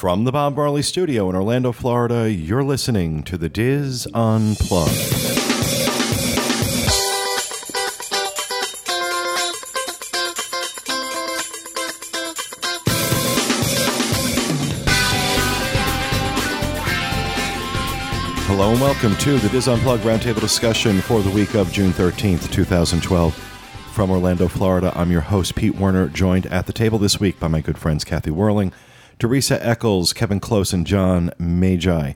From the Bob Marley Studio in Orlando, Florida, you're listening to the DIS Unplugged. Hello and welcome to the DIS Unplugged Roundtable discussion for the week of June 13th, 2012. From Orlando, Florida, I'm your host, Pete Werner, joined at the table this week by my good friends Kathy Werling, Teresa Eccles, Kevin Klose, and John Magi.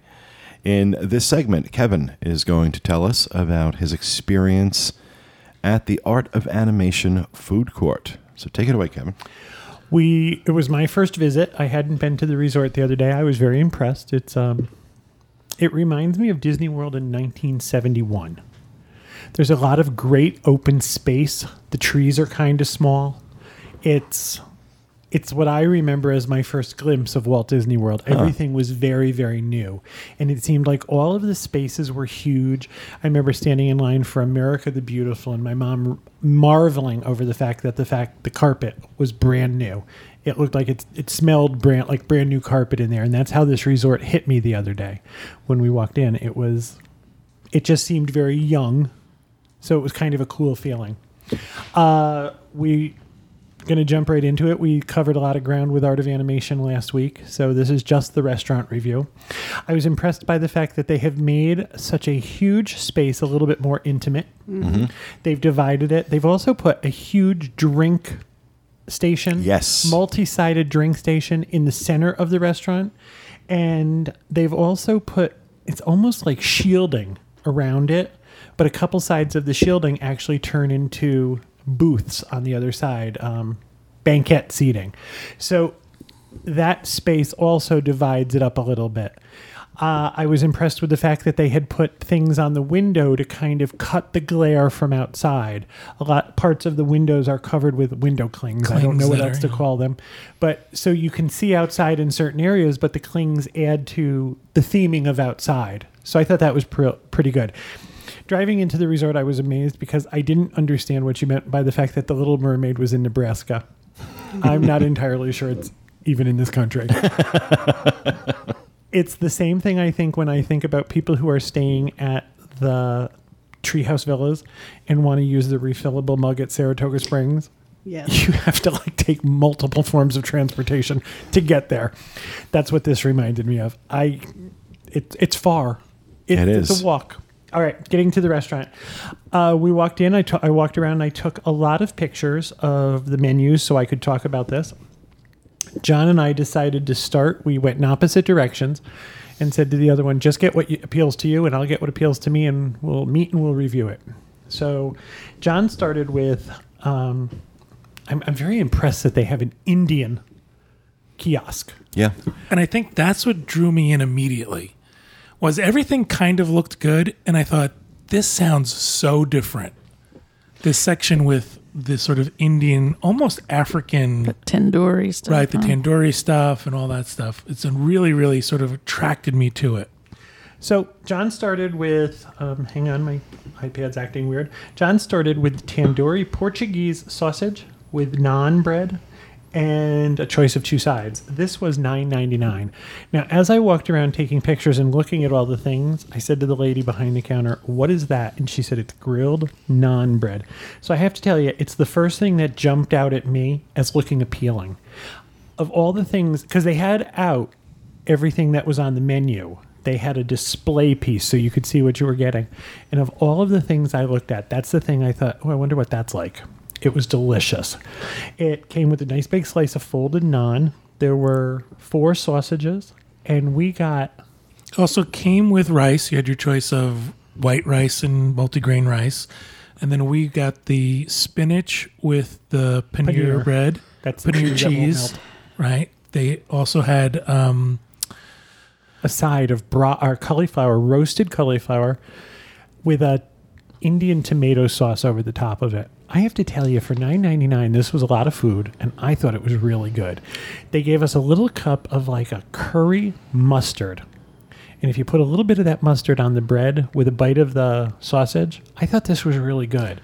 In this segment, Kevin is going to tell us about his experience at the Art of Animation Food Court. So take it away, Kevin. We it was my first visit. I hadn't been to the resort the other day. I was very impressed. It's um it reminds me of Disney World in 1971. There's a lot of great open space. The trees are kind of small. It's it's what I remember as my first glimpse of Walt Disney World. Everything was very, very new. And it seemed like all of the spaces were huge. I remember standing in line for America the Beautiful and my mom marveling over the fact that the fact the carpet was brand new. It looked like it, it smelled brand like brand new carpet in there. And that's how this resort hit me the other day when we walked in. It was it just seemed very young. So it was kind of a cool feeling. Uh, we going to jump right into it. We covered a lot of ground with Art of Animation last week, so this is just the restaurant review. I was impressed by the fact that they have made such a huge space a little bit more intimate. Mm-hmm. They've divided it. They've also put a huge drink station, Yes. multi-sided drink station in the center of the restaurant, and they've also put it's almost like shielding around it, but a couple sides of the shielding actually turn into booths on the other side, um, banquet seating. So that space also divides it up a little bit. Uh, I was impressed with the fact that they had put things on the window to kind of cut the glare from outside. A lot parts of the windows are covered with window clings. I don't know what else to call them, but so you can see outside in certain areas, but the clings add to the theming of outside. So I thought that was pr- pretty good. Driving into the resort, I was amazed because I didn't understand what you meant by the fact that the Little Mermaid was in Nebraska. I'm not entirely sure it's even in this country. it's the same thing I think when I think about people who are staying at the Treehouse Villas and want to use the refillable mug at Saratoga Springs. Yes. You have to like take multiple forms of transportation to get there. That's what this reminded me of. I, it, it's far. It, It It's a walk. All right, getting to the restaurant. Uh, we walked in. I walked around. And I took a lot of pictures of the menus so I could talk about this. John and I decided to start. We went in opposite directions and said to the other one, just get what y- appeals to you, and I'll get what appeals to me, and we'll meet and we'll review it. So John started with um, I'm, I'm very impressed that they have an Indian kiosk. Yeah. And I think that's what drew me in immediately. Was everything kind of looked good and I thought this sounds so different. This section with this sort of Indian, almost African, Tandoori stuff. right, the huh? tandoori stuff and all that stuff. It's really really sort of attracted me to it. So John started with, um, hang on, my iPad's acting weird. John started with tandoori Portuguese sausage with naan bread and a choice of two sides. This was nine ninety nine. Now, as I walked around taking pictures and looking at all the things, I said to the lady behind the counter, "What is that?" And she said, "It's grilled naan bread." So I have to tell you, it's the first thing that jumped out at me as looking appealing. Of all the things, because they had out everything that was on the menu. They had a display piece so you could see what you were getting. And of all of the things I looked at, that's the thing I thought, oh, I wonder what that's like. It was delicious. It came with a nice big slice of folded naan. There were four sausages, and we got Also came with rice. You had your choice of white rice and multigrain rice. And then we got the spinach with the paneer, Paneer. bread. That's the paneer cheese that. Right. They also had um, a side of bra- or cauliflower, roasted cauliflower, with a Indian tomato sauce over the top of it. I have to tell you, for nine ninety nine, this was a lot of food, and I thought it was really good. They gave us a little cup of like a curry mustard. And if you put a little bit of that mustard on the bread with a bite of the sausage, I thought this was really good.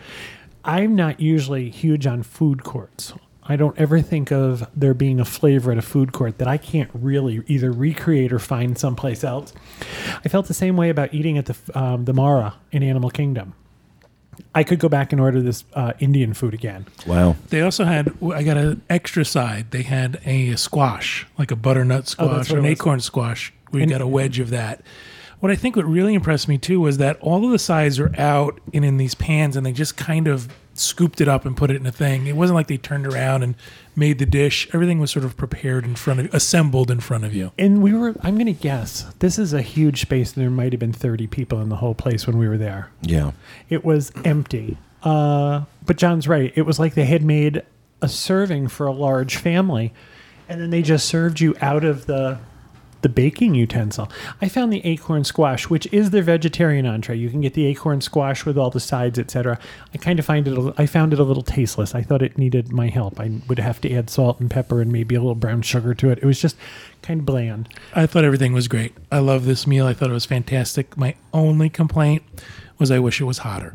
I'm not usually huge on food courts. I don't ever think of there being a flavor at a food court that I can't really either recreate or find someplace else. I felt the same way about eating at the um, the Mara in Animal Kingdom. I could go back and order this uh, Indian food again. Wow. They also had. I got an extra side. They had a squash, like a butternut Oh, squash that's what or an acorn squash. We And- got a wedge of that. What I think what really impressed me too was that all of the sides are out and in these pans, and they just kind of scooped it up and put it in a thing. It wasn't like they turned around and made the dish. Everything was sort of prepared in front of you, assembled in front of you. And we were, I'm going to guess, this is a huge space. and There might have been 30 people in the whole place when we were there. Yeah. It was empty. Uh, but John's right. It was like they had made a serving for a large family, and then they just served you out of the the baking utensil. I found the acorn squash, which is their vegetarian entree. You can get the acorn squash with all the sides, etc. I kind of find it. a- I found it a little tasteless. I thought it needed my help. I would have to add salt and pepper and maybe a little brown sugar to it. It was just kind of bland. I thought everything was great. I love this meal. I thought it was fantastic. My only complaint was I wish it was hotter.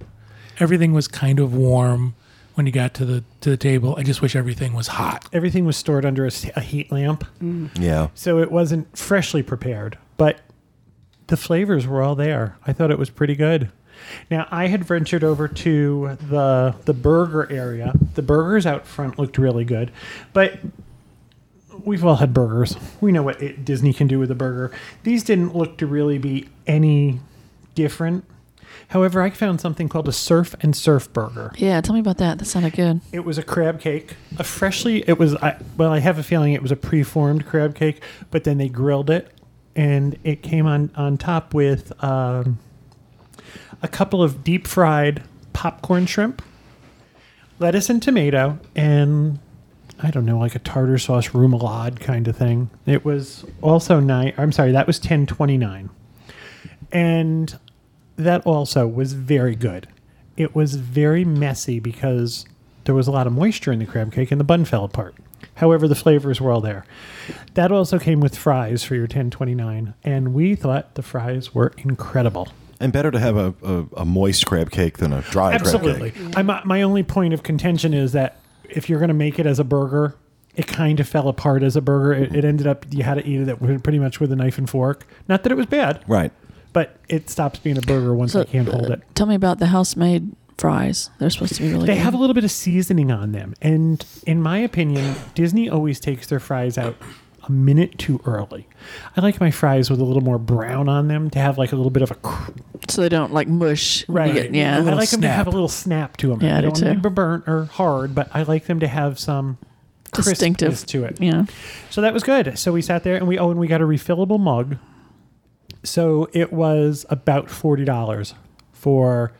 Everything was kind of warm when you got to the to the table. I just wish everything was hot. Everything was stored under a heat lamp. Mm. Yeah. so it wasn't freshly prepared, but the flavors were all there. I thought it was pretty good. Now I had ventured over to the the burger area. The burgers out front looked really good, but we've all had burgers. We know what it, Disney can do with a burger. These didn't look to really be any different. However, I found something called a surf and surf burger. Yeah, tell me about that. That sounded good. It was a crab cake, a freshly. It was I, well, I have a feeling it was a preformed crab cake, but then they grilled it, and it came on on top with um, a couple of deep fried popcorn shrimp, lettuce and tomato, and I don't know, like a tartar sauce remoulade kind of thing. It was also nine. I'm sorry, that was ten twenty nine, and that also was very good. It was very messy because there was a lot of moisture in the crab cake and the bun fell apart. However, the flavors were all there. That also came with fries for your 1029, and we thought the fries were incredible. And better to have a, a, a moist crab cake than a dry Absolutely. crab cake. I'm, uh, my only point of contention is that if you're going to make it as a burger, it kind of fell apart as a burger. It, it ended up you had to eat it pretty much with a knife and fork. Not that it was bad, Right. But it stops being a burger once So, I can't hold it. Tell me about the house-made fries. They're supposed to be really They good. have a little bit of seasoning on them, and in my opinion, Disney always takes their fries out a minute too early. I like my fries with a little more brown on them to have like a little bit of a cr- so they don't like mush. right. get- yeah. I like them to have a little snap to them. Yeah, I do don't want them to too. be burnt or hard, but I like them to have some Distinctive. crispness to it. yeah. So that was good. So we sat there and we oh and we got a refillable mug. So it was about forty dollars for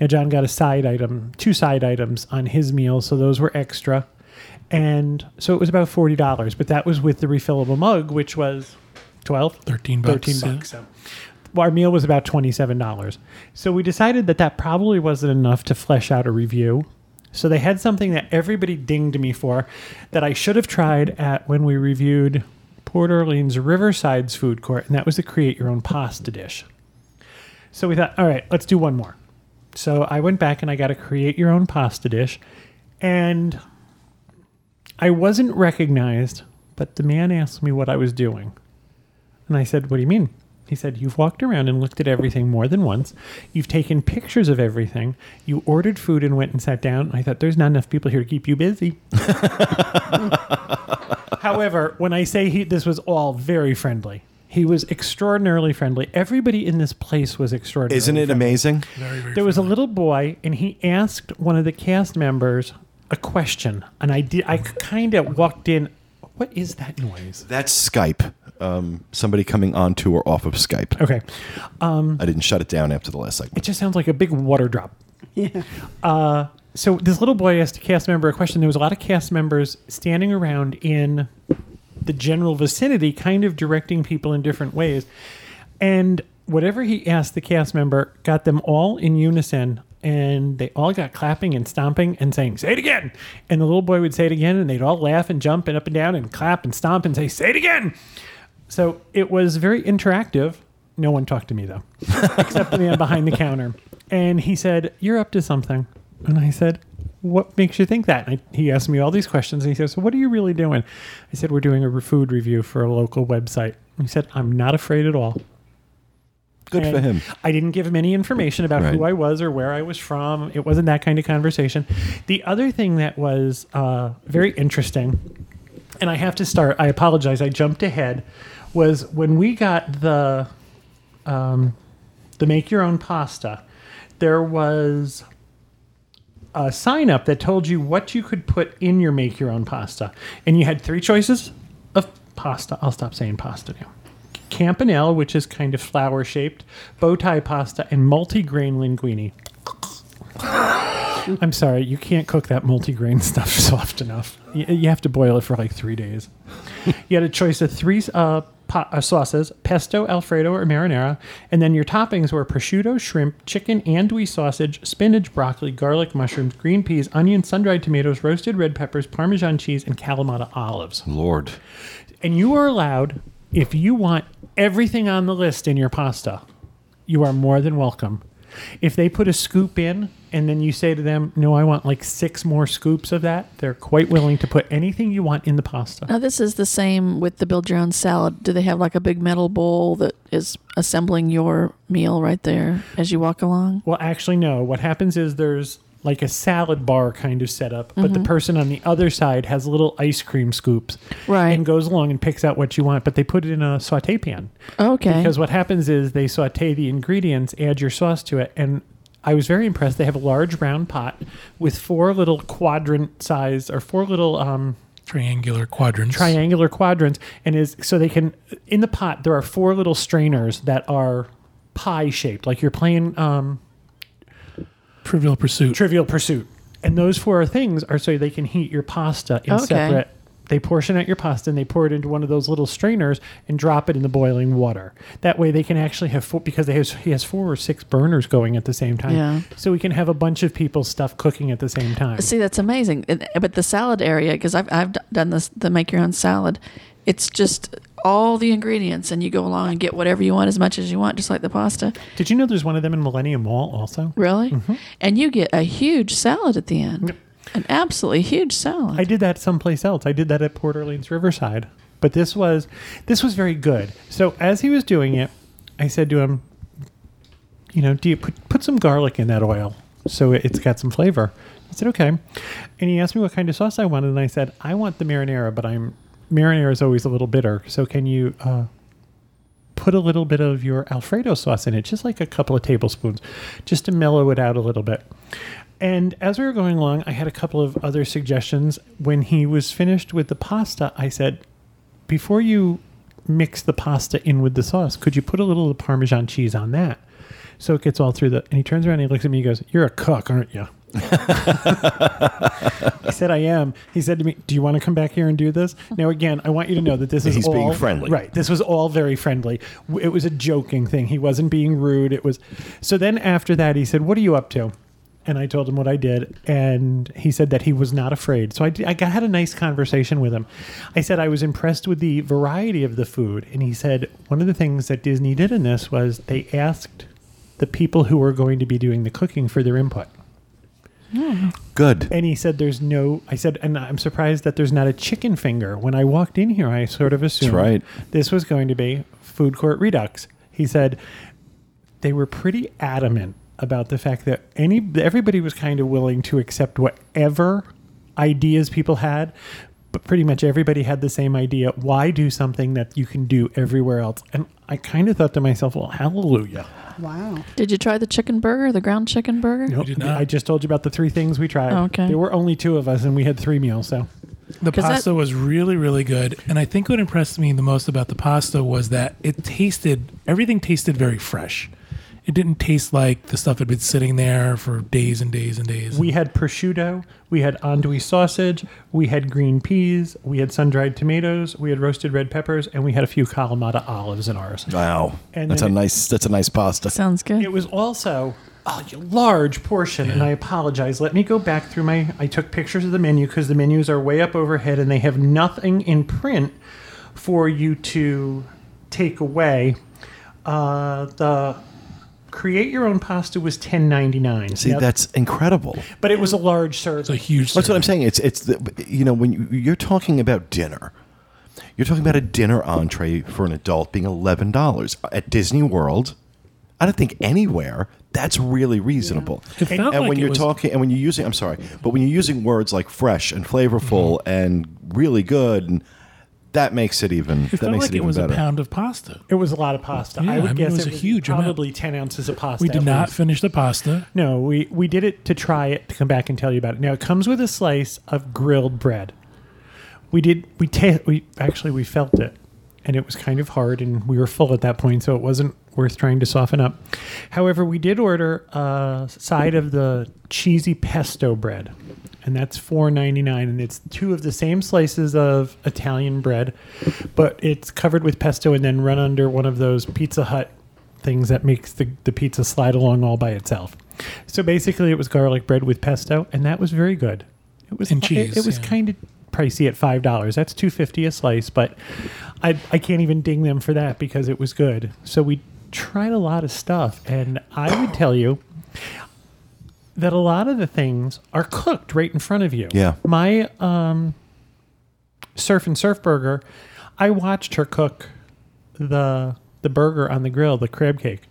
now John got a side item, two side items on his meal, so those were extra. And so it was about forty dollars, but that was with the refillable mug, which was twelve. 13 bucks. 13 yeah. bucks. So our meal was about $27. So we decided that that probably wasn't enough to flesh out a review. So they had something that everybody dinged me for that I should have tried at when we reviewed Port Orleans Riverside's food court, and that was the create your own pasta dish. So we thought, all right, let's do one more. So I went back and I got a create your own pasta dish, and I wasn't recognized, but the man asked me what I was doing. And I said, What do you mean? He said, You've walked around and looked at everything more than once. You've taken pictures of everything. You ordered food and went and sat down. I thought, There's not enough people here to keep you busy. However, when I say he, this was all very friendly, he was extraordinarily friendly. Everybody in this place was extraordinary. Isn't it amazing? Very, very There was a friendly. little boy, and he asked one of the cast members a question, and I did. I kind of walked in. What is that noise? That's Skype. Um, somebody coming onto or off of Skype. Okay, I didn't shut it down after the last segment. it just sounds like a big water drop. Uh, so this little boy asked a cast member a question. There was a lot of cast members standing around in the general vicinity, kind of directing people in different ways. And whatever he asked the cast member got them all in unison. And they all got clapping and stomping and saying, Say it again. And the little boy would say it again, and they'd all laugh and jump and up and down and clap and stomp and say, Say it again. So it was very interactive. No one talked to me, though, except the man behind the counter. And he said, You're up to something. And I said, what makes you think that? And I, he asked me all these questions, and he says, "So what are you really doing?" I said, "We're doing a food review for a local website." He said, "I'm not afraid at all." Good for him. I didn't give him any information about who I was or where I was from. It wasn't that kind of conversation. The other thing that was uh, very interesting, and I have to start. I apologize. I jumped ahead. Was when we got the um, the make your own pasta. There was a sign up that told you what you could put in your make your own pasta, and you had three choices of pasta. I'll stop saying pasta now. Campanelle, which is kind of flower shaped, bow tie pasta, and multi-grain linguine. I'm sorry, you can't cook that multi-grain stuff soft enough. You, you have to boil it for like three days. you had a choice of three uh, po- uh, sauces: pesto, Alfredo, or marinara, and then your toppings were prosciutto, shrimp, chicken, andouille sausage, spinach, broccoli, garlic, mushrooms, green peas, onions, sun-dried tomatoes, roasted red peppers, Parmesan cheese, and Kalamata olives Lord. and you are allowed if you want everything on the list in your pasta you are more than welcome if they put a scoop in and then you say to them no i want like six more scoops of that they're quite willing to put anything you want in the pasta Now this is the same with the build your own salad. Do they have like a big metal bowl that is assembling your meal right there as you walk along? well actually no what happens is there's like a salad bar kind of setup but the person on the other side has little ice cream scoops Right. and goes along and picks out what you want but they put it in a saute pan Okay. Because what happens is they saute the ingredients, add your sauce to it, and I was very impressed. They have a large round pot with four little quadrant size or four little um, Triangular quadrants. triangular quadrants, and is so they can in the pot there are four little strainers that are pie shaped, like you're playing um, Trivial Pursuit. Trivial Pursuit. And those four things are so they can heat your pasta in Okay. separate. They portion out your pasta and they pour it into one of those little strainers and drop it in the boiling water. That way they can actually have four, because they has, he has four or six burners going at the same time. Yeah. So we can have a bunch of people's stuff cooking at the same time. See, that's amazing. And- But the salad area, because I've, I've d- done this, the make your own salad, it's just all the ingredients and you go along and get whatever you want as much as you want, just like the pasta. Did you know there's one of them in Millenia Mall also? Really? Mm-hmm. And you get a huge salad at the end. An absolutely huge salad. I did that someplace else. I did that at Port Orleans Riverside. But this was this was very good. So as he was doing it, I said to him, you know, do you put put some garlic in that oil so it- it's got some flavor? I said, okay. And he asked me what kind of sauce I wanted, and I said, I want the marinara, but I'm marinara is always a little bitter. So can you uh, put a little bit of your Alfredo sauce in it, just like a couple of tablespoons, just to mellow it out a little bit. And as we were going along, I had a couple of other suggestions. When he was finished with the pasta, I said, before you mix the pasta in with the sauce, could you put a little Parmesan cheese on that? So it gets all through the. And he turns around and he looks at me he goes, You're a cook, aren't you? I said, I am. He said to me, Do you want to come back here and do this? Now, again, I want you to know that this is He's all being friendly. Right. This was all very friendly. It was a joking thing. He wasn't being rude. It was. So then after that, he said, What are you up to? And I told him what I did, and he said that he was not afraid. So I, d- I got- had a nice conversation with him. I said I was impressed with the variety of the food, and he said one of the things that Disney did in this was they asked the people who were going to be doing the cooking for their input. Good. And he said, "There's no." I said, and I'm surprised that there's not a chicken finger. When I walked in here, I sort of assumed right. this was going to be food court redux. He said they were pretty adamant about the fact that any everybody was kind of willing to accept whatever ideas people had, but pretty much everybody had the same idea. Why do something that you can do everywhere else? And I kind of thought to myself, well, hallelujah. Wow. Did you try the chicken burger, the ground chicken burger? Nope. I just told you about the three things we tried. Oh, okay. There were only two of us, and we had three meals. So The 'Cause that- pasta was really, really good. And I think what impressed me the most about the pasta was that it tasted, everything tasted very fresh. It didn't taste like the stuff had been sitting there for days and days and days. We had prosciutto, we had andouille sausage, we had green peas, we had sun-dried tomatoes, we had roasted red peppers, and we had a few Kalamata olives in ours. Wow. And that's a then- nice. That's a nice pasta. Sounds good. It was also a large portion, and I apologize. Let me go back through my. I took pictures of the menu because the menus are way up overhead, and they have nothing in print for you to take away. Uh, the create your own pasta was ten ninety nine. See, that's incredible. but it was a large serving. It's a huge. That's what I'm saying. It's it's the, you know when you, you're talking about dinner, you're talking about a dinner entree for an adult being eleven dollars at Disney World. I don't think anywhere that's really reasonable. It felt and like when it you're was- talking, and when you're using, I'm sorry, but when you're using words like fresh and flavorful mm-hmm. and really good, and that makes it even It that felt makes like it it even was better. a pound of pasta. it was a lot of pasta. Yeah, I would I mean, guess it was a huge amount. probably ten ounces of pasta. We did not least. finish the pasta. No, we we did it to try it to come back and tell you about it. Now it comes with a slice of grilled bread. We did we ta- we actually we felt it, and it was kind of hard, and we were full at that point, so it wasn't worth trying to soften up. However, we did order a side of the cheesy pesto bread, and that's four ninety nine, and it's two of the same slices of Italian bread, but it's covered with pesto and then run under one of those Pizza Hut things that makes the, the pizza slide along all by itself. So basically, it was garlic bread with pesto, and that was very good. It was And it- cheese, It, was yeah. kind of pricey at five dollars. That's two fifty a slice, but I I can't even ding them for that because it was good. So we tried a lot of stuff, and I would tell you that a lot of the things are cooked right in front of you. Yeah. My um, surf and surf burger, I watched her cook the the burger on the grill, the crab cake.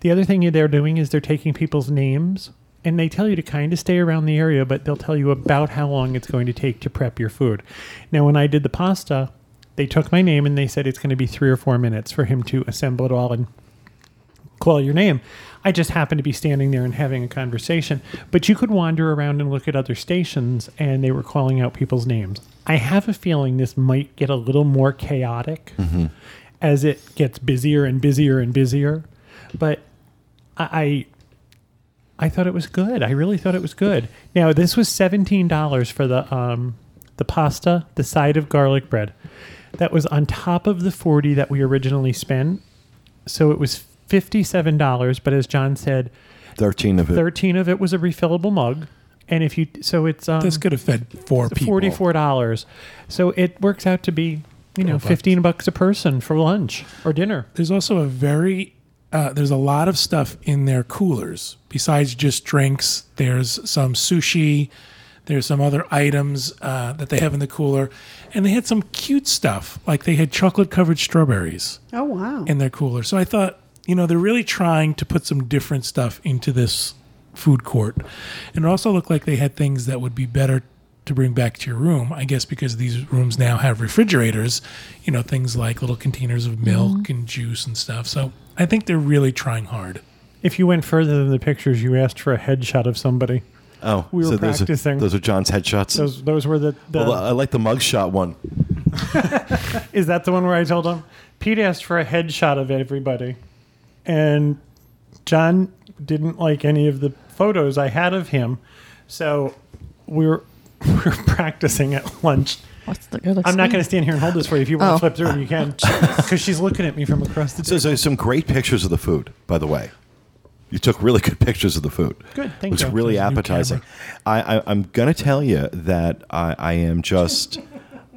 The other thing they're doing is they're taking people's names and they tell you to kind of stay around the area, but they'll tell you about how long it's going to take to prep your food. Now, when I did the pasta, they took my name and they said it's going to be three or four minutes for him to assemble it all and call your name. I just happened to be standing there and having a conversation. But you could wander around and look at other stations, and they were calling out people's names. I have a feeling this might get a little more chaotic as it gets busier and busier and busier. But I, I, I thought it was good. I really thought it was good. Now this was seventeen dollars for the um, the pasta, the side of garlic bread. That was on top of the forty that we originally spent. So it was fifty-seven dollars. But as John said, Thirteen of it. thirteen of it was a refillable mug, and if you so it's um, This could have fed four people. forty-four dollars. So it works out to be you know Twelve bucks. fifteen bucks a person for lunch or dinner. There's also a very uh, there's a lot of stuff in their coolers besides just drinks. There's some sushi. There's some other items uh, that they have in the cooler, and they had some cute stuff like they had chocolate covered strawberries Oh wow. in their cooler. So I thought, you know, they're really trying to put some different stuff into this food court, and it also looked like they had things that would be better to bring back to your room. I guess because these rooms now have refrigerators, you know, things like little containers of milk mm-hmm. and juice and stuff. So I think they're really trying hard. If you went further than the pictures, you asked for a headshot of somebody. oh, we were those are- practicing. Those are, John's headshots. Those those were the. the well, I like the mugshot one. is that the one where I told him Pete asked for a headshot of everybody, and John didn't like any of the photos I had of him, so we were we were practicing at lunch. What's the good? I'm not going to stand here and hold this for you. If you want Oh. to flip through, them, you can, because she's looking at me from across the So table. there's some great pictures of the food, by the way. You took really good pictures of the food. Good, thank Looks you. really There's a new appetizing. I, I, I'm going to tell you that I, I am just,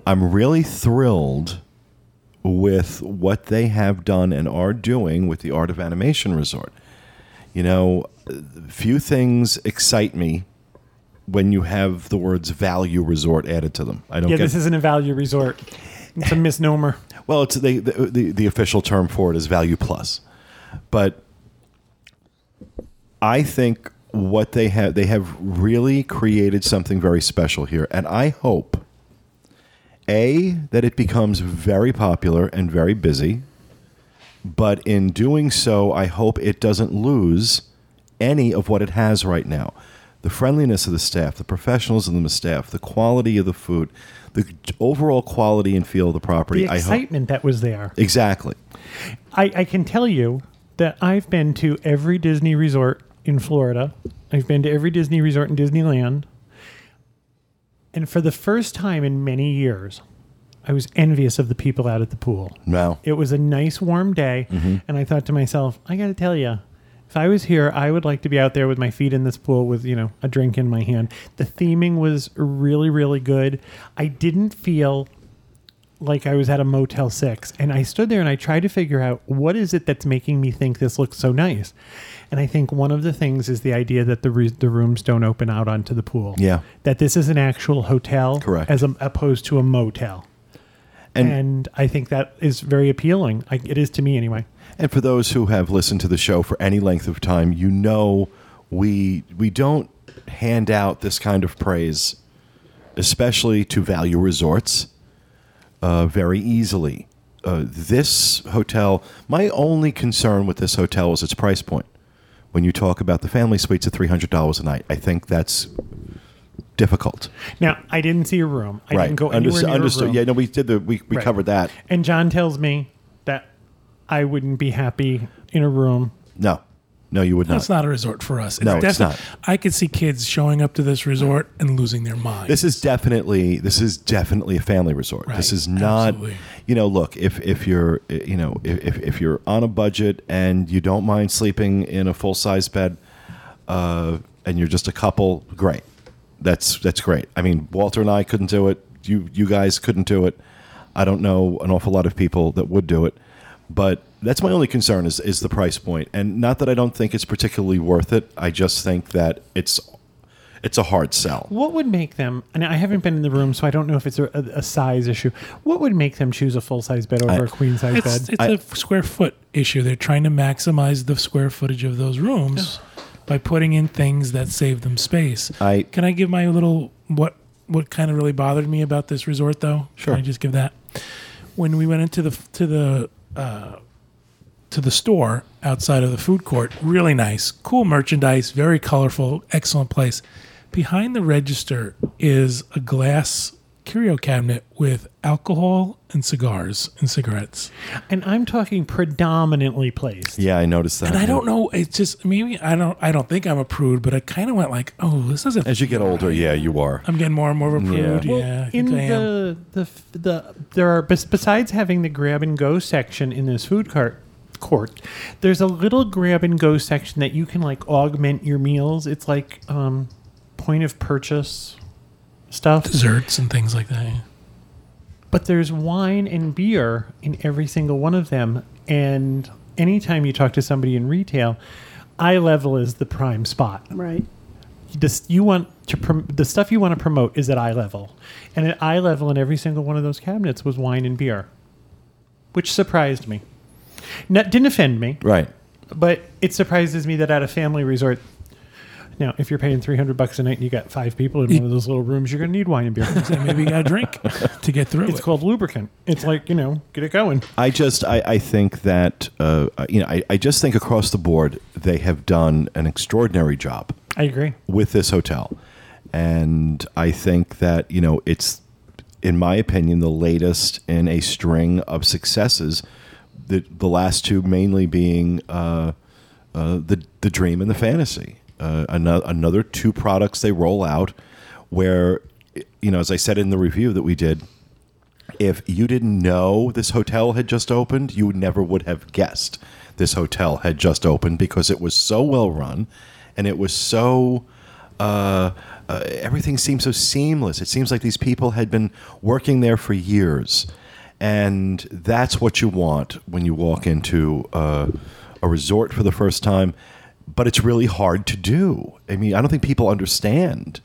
I'm really thrilled with what they have done and are doing with the Art of Animation Resort. You know, few things excite me when you have the words value resort added to them. I don't Yeah, get this isn't a value resort. It's a misnomer. well, it's the, the the the official term for it is value plus, but I think what they have they have really created something very special here, and I hope a that it becomes very popular and very busy, but in doing so, I hope it doesn't lose any of what it has right now. The friendliness of the staff, the professionalism of the staff, the quality of the food, the overall quality and feel of the property. The excitement that was there. exactly. I, I can tell you that I've been to every Disney resort in Florida. I've been to every Disney resort in Disneyland. And for the first time in many years, I was envious of the people out at the pool. Wow. It was a nice warm day, mm-hmm. and I thought to myself, I got to tell you, if I was here, I would like to be out there with my feet in this pool with, you know, a drink in my hand. The theming was really, really good. I didn't feel like I was at a Motel 6. And I stood there and I tried to figure out what is it that's making me think this looks so nice. And I think one of the things is the idea that the, re- the rooms don't open out onto the pool. Yeah. That this is an actual hotel. Correct. As a, opposed to a motel. And, And, I think that is very appealing. I, it is to me anyway. and for those who have listened to the show for any length of time, you know we we don't hand out this kind of praise, especially to value resorts, uh, very easily. Uh, this hotel, my only concern with this hotel is its price point. When you talk about the family suites at three hundred dollars a night, I think that's difficult. Now, I didn't see a room. I right? didn't go anywhere near understood. room. Yeah, no, we did the we, we Right. covered that. And John tells me that I wouldn't be happy in a room. No, no, you would not. That's not a resort for us. No, it's not. I could see kids showing up to this resort and losing their minds. This is definitely this is definitely a family resort. This is not absolutely. you know, look, if if you're you know, if if you're on a budget and you don't mind sleeping in a full-size bed uh and you're just a couple, great. That's that's great. I mean, Walter and I couldn't do it. You you guys couldn't do it. I don't know an awful lot of people that would do it. But that's my only concern is is the price. And not that I don't think it's particularly worth it. I just think that it's it's a hard sell. What would make them, and I haven't been in the room, so I don't know if it's a, a size issue. What would make them choose a full size bed over I- a queen size it's, bed? it's I- a square foot issue. They're trying to maximize the square footage of those rooms by putting in things that save them space. I- Can I give my little what what kind of really bothered me about this resort though? Sure. Can I just give that? When we went into the to the uh, to the store outside of the food court, really nice, cool merchandise, very colorful, excellent place. Behind the register is a glass curio cabinet with alcohol and cigars and cigarettes. and I'm talking predominantly placed. Yeah, I noticed that. And I don't know. It's just maybe I don't. I don't think I'm a prude, but I kind of went like, "Oh, this isn't." As you get older, yeah, you are. I'm getting more and more of a prude. Yeah. Yeah, I in I am. the, the the there are besides having the grab and go section in this food cart court there's a little grab and go section that you can like augment your meals. It's like um point of purchase stuff. Desserts and things like that. but there's wine and beer in every single one of them. And anytime you talk to somebody in retail eye level is the prime spot. Right. this you want to prom- the stuff you want to promote is at eye level. And at eye level in every single one of those cabinets was wine and beer which surprised me Not, didn't offend me Right. but it surprises me that at a family resort now if you're paying 300 bucks a night and you got five people in one of those little rooms you're going to need wine and beer So maybe you got a drink to get through it's it. called lubricant it's like you know get it going I just I, I think that uh, you know I, I just think across the board they have done an extraordinary job i agree with this hotel, and I think that you know it's in my opinion the latest in a string of successes. The the last two mainly being uh, uh, the the dream and the fantasy. Uh, another, another two products they roll out where you know as I said in the review that we did if you didn't know this hotel had just opened, you never would have guessed this hotel had just opened because it was so well run and it was so. Uh, uh, everything seemed so seamless. It seems like these people had been working there for years. And that's what you want when you walk into a resort for the first time. But it's really hard to do. I mean, I don't think people understand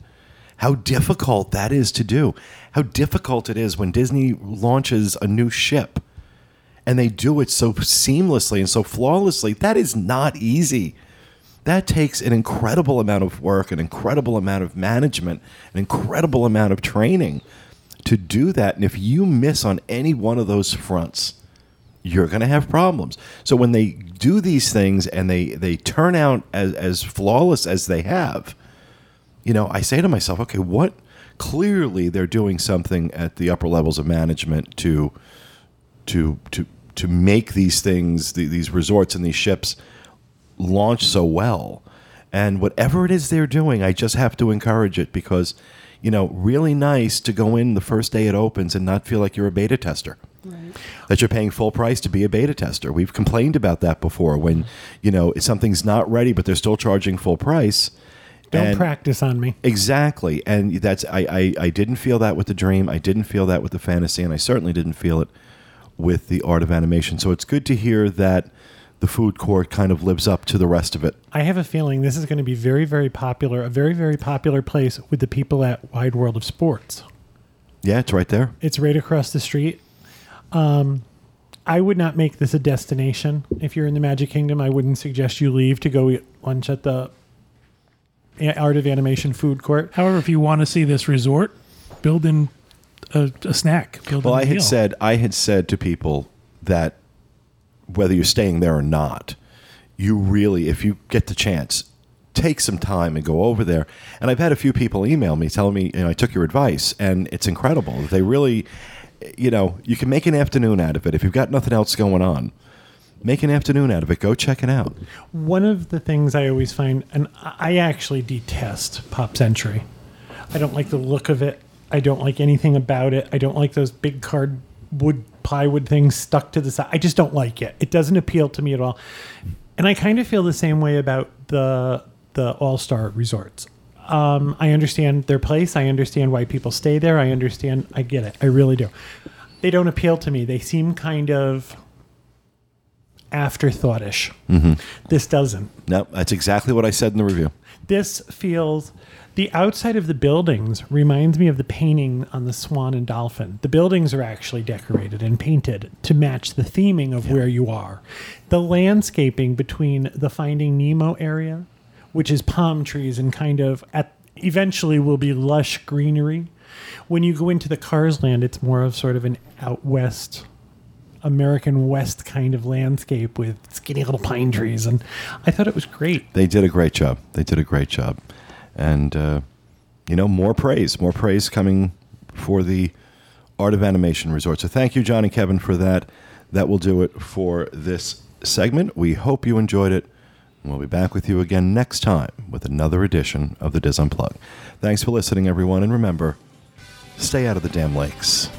how difficult that is to do. How difficult it is when Disney launches a new ship and they do it so seamlessly and so flawlessly. That is not easy. That takes an incredible amount of work, an incredible amount of management, an incredible amount of training to do that. And if you miss on any one of those fronts, you're going to have problems. So when they do these things and they, they turn out as, as flawless as they have, you know, I say to myself, okay, what? Clearly, they're doing something at the upper levels of management to to to to make these things, the, these resorts and these ships, launch so well. And whatever it is they're doing, I just have to encourage it because, you know, really nice to go in the first day it opens and not feel like you're a beta tester that you're paying full price to be a beta tester. We've complained about that before when, you know, something's not ready but they're still charging full price. Don't And- practice on me. Exactly, and that's I, I I didn't feel that with the dream. I didn't feel that with the fantasy, and I certainly didn't feel it with the art of animation. So it's good to hear that the food court kind of lives up to the rest of it. I have a feeling this is going to be very, very popular, a very, very popular place with the people at Wide World of Sports. Yeah, it's right there. It's right across the street. Um, I would not make this a destination. If you're in the Magic Kingdom, I wouldn't suggest you leave to go eat lunch at the A- Art of Animation food court. However, if you want to see this resort, build in a, a snack. Build Well, in a I had meal. said I had said to people that whether you're staying there or not, you really, if you get the chance, take some time and go over there. And I've had a few people email me telling me, you know, I took your advice, and it's incredible. They really, you know, you can make an afternoon out of it if you've got nothing else going on. Make an afternoon out of it. Go check it out. One of the things I always find, and I actually detest Pop Century. I don't like the look of it. I don't like anything about it. I don't like those big cardwood plywood things stuck to the side. I just don't like it. It doesn't appeal to me at all. And I kind of feel the same way about the the All Star resorts. Um, I understand their place. I understand why people stay there. I understand. I get it. I really do. They don't appeal to me. They seem kind of afterthoughtish. This doesn't No, that's exactly what I said in the review. this feels the outside of the buildings reminds me of the painting on the swan and dolphin the buildings are actually decorated and painted to match the theming of where you are the landscaping between the finding nemo area which is palm trees and kind of at eventually will be lush greenery when you go into the cars land it's more of sort of an out west American West kind of landscape with skinny little pine trees, and I thought it was great. They did a great job. They did a great job. And, uh, you know, more praise, more praise coming for the Art of Animation Resort. So thank you, John and Kevin, for that. That will do it for this segment. We hope you enjoyed it. We'll be back with you again next time with another edition of the DIS Unplugged. Thanks for listening, everyone. And remember, stay out of the damn lakes.